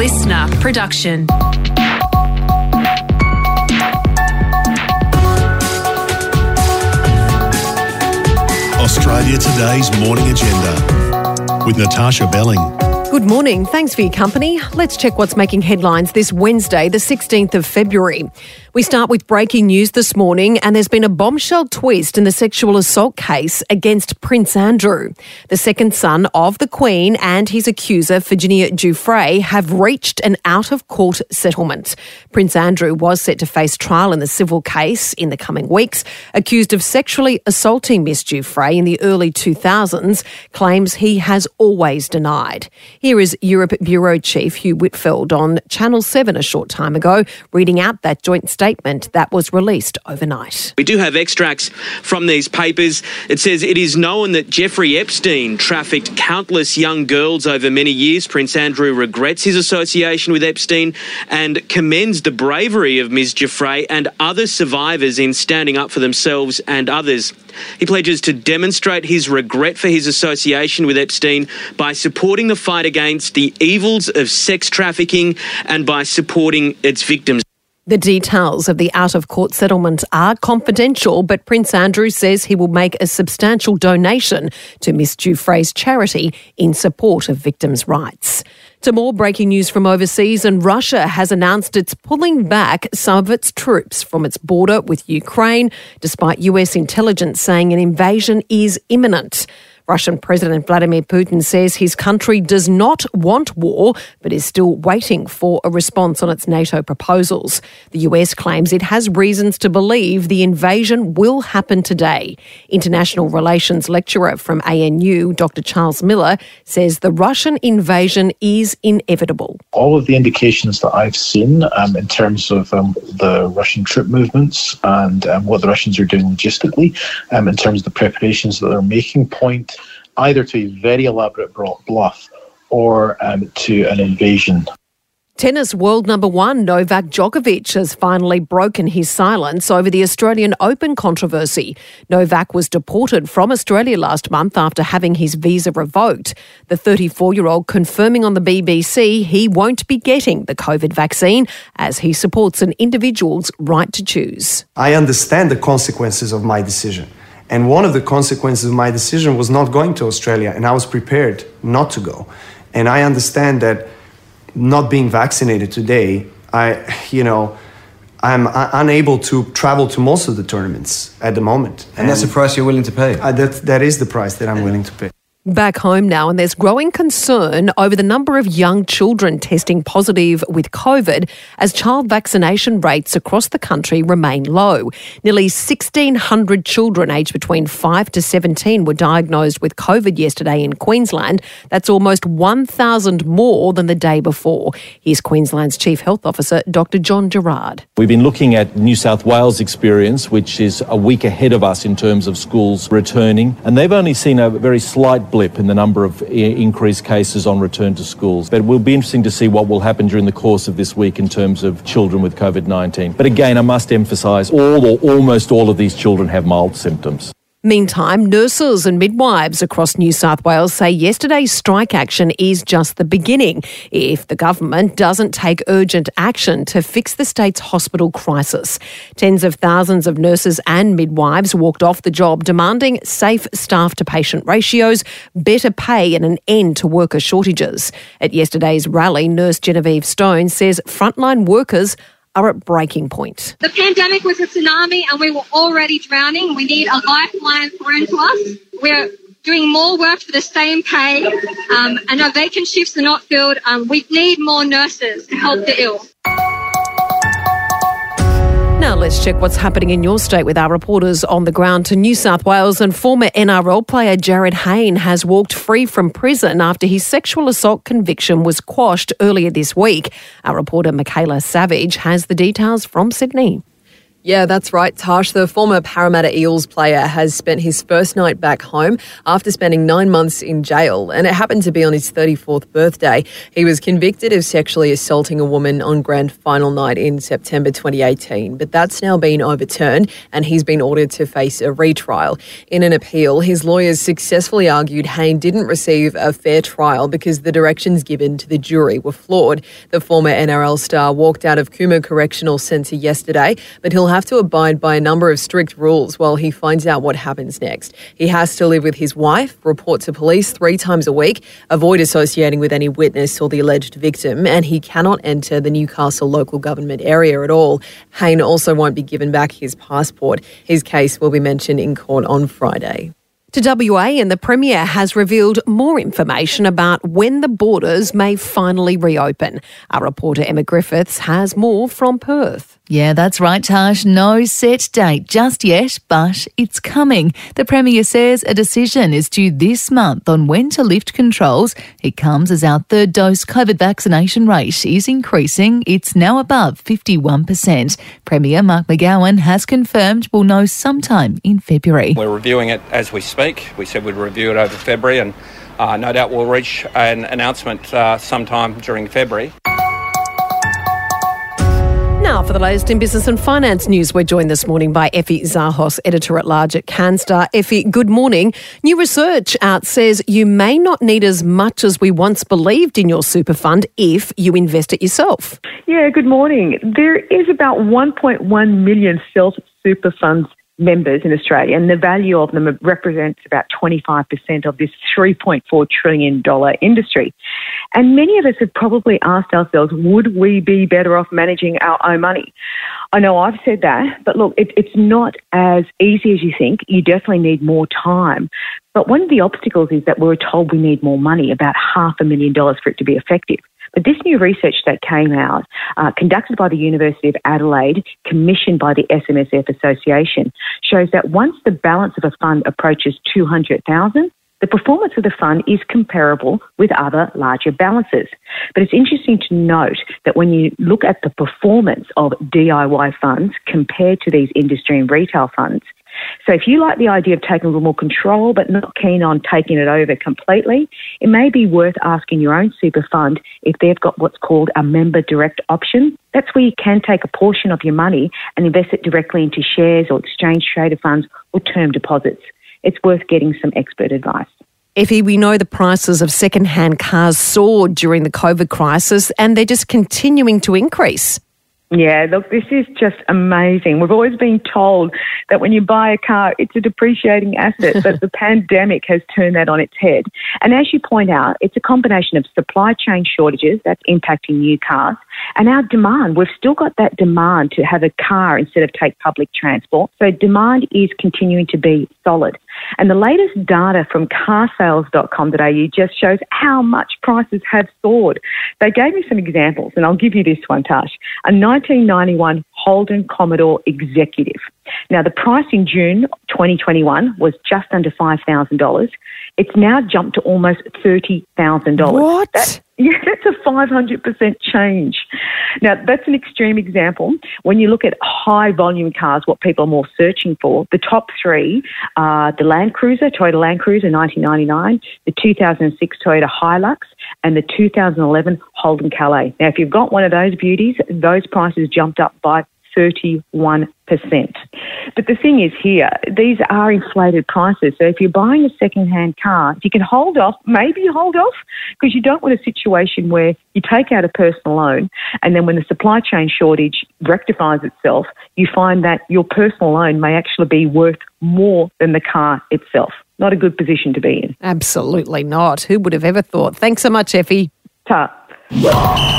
listener production. Australia Today's morning agenda with Natasha Belling. Good morning. Thanks for your company. Let's check what's making headlines this Wednesday, the 16th of February. We start with breaking news this morning, and there's been a bombshell twist in the sexual assault case against Prince Andrew. The second son of the Queen and his accuser, Virginia Giuffre, have reached an out of court settlement. Prince Andrew was set to face trial in the civil case in the coming weeks, accused of sexually assaulting Miss Giuffre in the early 2000s, claims he has always denied. Here is Europe Bureau Chief Hugh Whitfield on Channel 7 a short time ago, reading out that joint statement that was released overnight. We do have extracts from these papers. It says it is known that Jeffrey Epstein trafficked countless young girls over many years. Prince Andrew regrets his association with Epstein and commends the bravery of Ms. Giuffre and other survivors in standing up for themselves and others. He pledges to demonstrate his regret for his association with Epstein by supporting the fight against the evils of sex trafficking and by supporting its victims. The details of the out of court settlement are confidential, but Prince Andrew says he will make a substantial donation to Miss Giuffre's charity in support of victims' rights. To more breaking news from overseas, and Russia has announced it's pulling back some of its troops from its border with Ukraine, despite US intelligence saying an invasion is imminent. Russian President Vladimir Putin says his country does not want war, but is still waiting for a response on its NATO proposals. The US claims it has reasons to believe the invasion will happen today. International relations lecturer from ANU, Dr. Charles Miller, says the Russian invasion is inevitable. All of the indications that I've seen um, in terms of um, the Russian troop movements and um, what the Russians are doing logistically, um, in terms of the preparations that they're making, point either to a very elaborate bluff or um, to an invasion. Tennis world number one Novak Djokovic has finally broken his silence over the Australian Open controversy. Novak was deported from Australia last month after having his visa revoked. The 34 year old confirming on the BBC he won't be getting the COVID vaccine as he supports an individual's right to choose. I understand the consequences of my decision. And one of the consequences of my decision was not going to Australia, and I was prepared not to go. And I understand that not being vaccinated today, I, you know, I'm unable to travel to most of the tournaments at the moment. And, and that's the price you're willing to pay? Uh, that, that is the price that I'm willing to pay back home now, and there's growing concern over the number of young children testing positive with COVID as child vaccination rates across the country remain low. Nearly 1,600 children aged between 5 to 17 were diagnosed with COVID yesterday in Queensland. That's almost 1,000 more than the day before. Here's Queensland's Chief Health Officer, Dr. John Gerrard. We've been looking at New South Wales' experience, which is a week ahead of us in terms of schools returning, and they've only seen a very slight blip in the number of increased cases on return to schools. But it will be interesting to see what will happen during the course of this week in terms of children with COVID 19. But again, I must emphasise all or almost all of these children have mild symptoms. Meantime, nurses and midwives across New South Wales say yesterday's strike action is just the beginning if the government doesn't take urgent action to fix the state's hospital crisis. Tens of thousands of nurses and midwives walked off the job demanding safe staff to patient ratios, better pay, and an end to worker shortages. At yesterday's rally, nurse Genevieve Stone says frontline workers are at breaking point. The pandemic was a tsunami and we were already drowning. We need a lifeline thrown to us. We're doing more work for the same pay um, and our vacant shifts are not filled. Um, we need more nurses to help the ill. Now let's check what's happening in your state with our reporters on the ground to New South Wales. And former NRL player Jarryd Hayne has walked free from prison after his sexual assault conviction was quashed earlier this week. Our reporter Michaela Savage has the details from Sydney. Yeah, that's right, Tash. The former Parramatta Eels player has spent his first night back home after spending nine months in jail, and it happened to be on his 34th birthday. He was convicted of sexually assaulting a woman on grand final night in September 2018, but that's now been overturned, and he's been ordered to face a retrial. In an appeal, his lawyers successfully argued Hayne didn't receive a fair trial because the directions given to the jury were flawed. The former NRL star walked out of Cooma Correctional Centre yesterday, but he'll have to abide by a number of strict rules while he finds out what happens next. He has to live with his wife, report to police three times a week, avoid associating with any witness or the alleged victim, and he cannot enter the Newcastle local government area at all. Hayne also won't be given back his passport. His case will be mentioned in court on Friday to WA, and the Premier has revealed more information about when the borders may finally reopen. Our reporter Emma Griffiths has more from Perth. Yeah, that's right, Tash. No set date just yet, but it's coming. The Premier says a decision is due this month on when to lift controls. It comes as our third dose COVID vaccination rate is increasing. It's now above 51%. Premier Mark McGowan has confirmed we'll know sometime in February. We're reviewing it as we speak. We said we'd review it over February and uh, no doubt we'll reach an announcement uh, sometime during February. Now, for the latest in business and finance news, we're joined this morning by Effie Zahos, editor at large at Canstar. Effie, good morning. New research out says you may not need as much as we once believed in your super fund if you invest it yourself. Yeah, good morning. There is about 1.1 million self super funds members in Australia, and the value of them represents about 25% of this $3.4 trillion industry. And many of us have probably asked ourselves, would we be better off managing our own money? I know I've said that, but look, it, it's not as easy as you think. You definitely need more time. But one of the obstacles is that we're told we need more money, about half a million dollars for it to be effective. But this new research that came out, uh, conducted by the University of Adelaide, commissioned by the SMSF Association, shows that once the balance of a fund approaches 200,000, the performance of the fund is comparable with other larger balances. But it's interesting to note that when you look at the performance of DIY funds compared to these industry and retail funds, so if you like the idea of taking a little more control but not keen on taking it over completely, it may be worth asking your own super fund if they've got what's called a member direct option. That's where you can take a portion of your money and invest it directly into shares or exchange traded funds or term deposits. It's worth getting some expert advice. Effie, we know the prices of second-hand cars soared during the COVID crisis and they're just continuing to increase. Yeah, look, this is just amazing. We've always been told that when you buy a car, it's a depreciating asset, but the pandemic has turned that on its head. And as you point out, it's a combination of supply chain shortages that's impacting new cars and our demand. We've still got that demand to have a car instead of take public transport. So demand is continuing to be solid. And the latest data from carsales.com.au just shows how much prices have soared. They gave me some examples, and I'll give you this one, Tash. A 1991 Holden Commodore Executive. Now, the price in June 2021 was just under $5,000. It's now jumped to almost $30,000. What? That, yeah, that's a 500% change. Now, that's an extreme example. When you look at high volume cars, what people are more searching for, the top three are the Land Cruiser, Toyota Land Cruiser 1999, the 2006 Toyota Hilux, and the 2011 Holden Calais. Now, if you've got one of those beauties, those prices jumped up by 31%. But the thing is here, these are inflated prices. So if you're buying a second-hand car, you can hold off, maybe you hold off, because you don't want a situation where you take out a personal loan and then when the supply chain shortage rectifies itself, you find that your personal loan may actually be worth more than the car itself. Not a good position to be in. Absolutely not. Who would have ever thought? Thanks so much, Effie. Ta.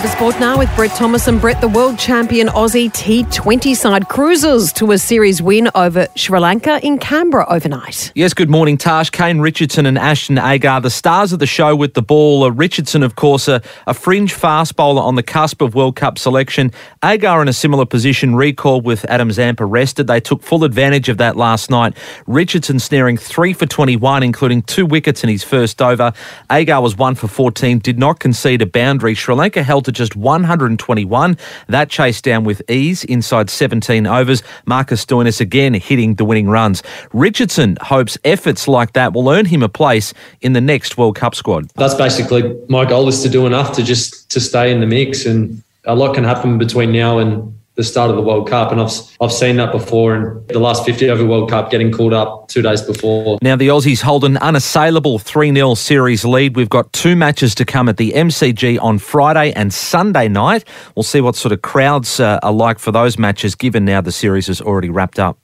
Grand sport now with Brett Thomas and Brett, the world champion Aussie T20 side cruises to a series win over Sri Lanka in Canberra overnight. Yes, good morning, Tash. Kane Richardson and Ashton Agar, the stars of the show with the ball. Uh, Richardson, of course, a, a fringe fast bowler on the cusp of World Cup selection. Agar in a similar position, recalled with Adam Zampa rested. They took full advantage of that last night. Richardson snaring three for 21, including two wickets in his first over. Agar was one for 14, did not concede a boundary. Sri Lanka held to just 121. That chased down with ease inside 17 overs. Marcus Stoinis again hitting the winning runs. Richardson hopes efforts like that will earn him a place in the next World Cup squad. That's basically my goal is to do enough to just to stay in the mix and a lot can happen between now and the start of the World Cup, and I've I've seen that before in the last 50 over World Cup, getting called up two days before. Now the Aussies hold an unassailable 3 0 series lead. We've got two matches to come at the MCG on Friday and Sunday night. We'll see what sort of crowds uh, are like for those matches, given now the series is already wrapped up.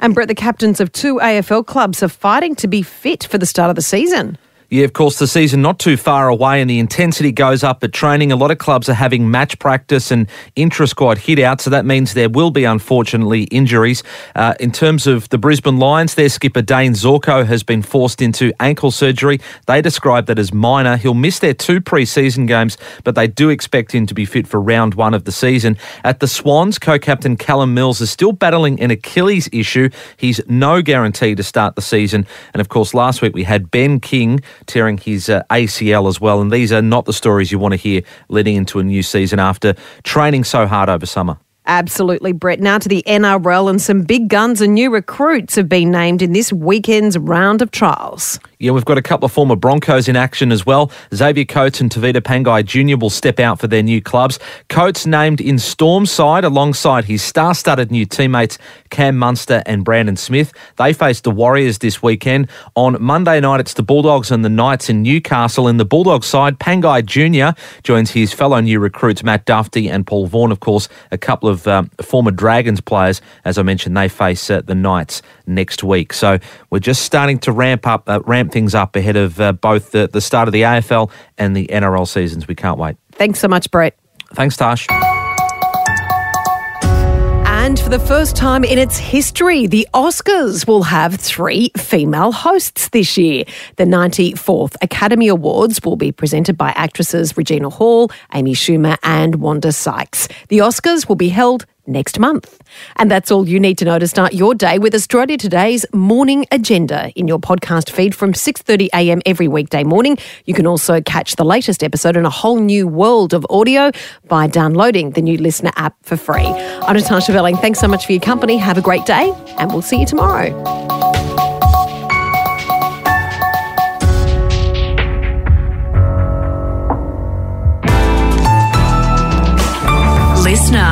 And Brett, the captains of two AFL clubs are fighting to be fit for the start of the season. Yeah, of course, the season not too far away and the intensity goes up at training. A lot of clubs are having match practice and intra squad hit out, so that means there will be, unfortunately, injuries. Uh, in terms of the Brisbane Lions, their skipper Dane Zorko has been forced into ankle surgery. They describe that as minor. He'll miss their two pre season games, but they do expect him to be fit for round one of the season. At the Swans, co captain Callum Mills is still battling an Achilles issue. He's no guarantee to start the season. And of course, last week we had Ben King tearing his uh, ACL as well. And these are not the stories you want to hear leading into a new season after training so hard over summer. Absolutely, Brett. Now to the NRL, and some big guns and new recruits have been named in this weekend's round of trials. Yeah, we've got a couple of former Broncos in action as well. Xavier Coates and Tevita Pangai Jr. will step out for their new clubs. Coates named in Storm side alongside his star studded new teammates Cam Munster and Brandon Smith. They face the Warriors this weekend. On Monday night, it's the Bulldogs and the Knights in Newcastle. In the Bulldogs side, Pangai Jr. joins his fellow new recruits Matt Dufty and Paul Vaughan, of course, a couple of um, former Dragons players. As I mentioned, they face uh, the Knights next week. So we're just starting to ramp up, uh, ramp things up ahead of uh, both the, the start of the AFL and the NRL seasons. We can't wait. Thanks so much, Brett. Thanks, Tash. And for the first time in its history, the Oscars will have three female hosts this year. The 94th Academy Awards will be presented by actresses Regina Hall, Amy Schumer, and Wanda Sykes. The Oscars will be held next month. And that's all you need to know to start your day with Australia Today's morning agenda in your podcast feed from 6:30 a.m. every weekday morning. You can also catch the latest episode in a whole new world of audio by downloading the new listener app for free. I'm Natasha Belling. Thanks so much for your company. Have a great day, and we'll see you tomorrow. listener.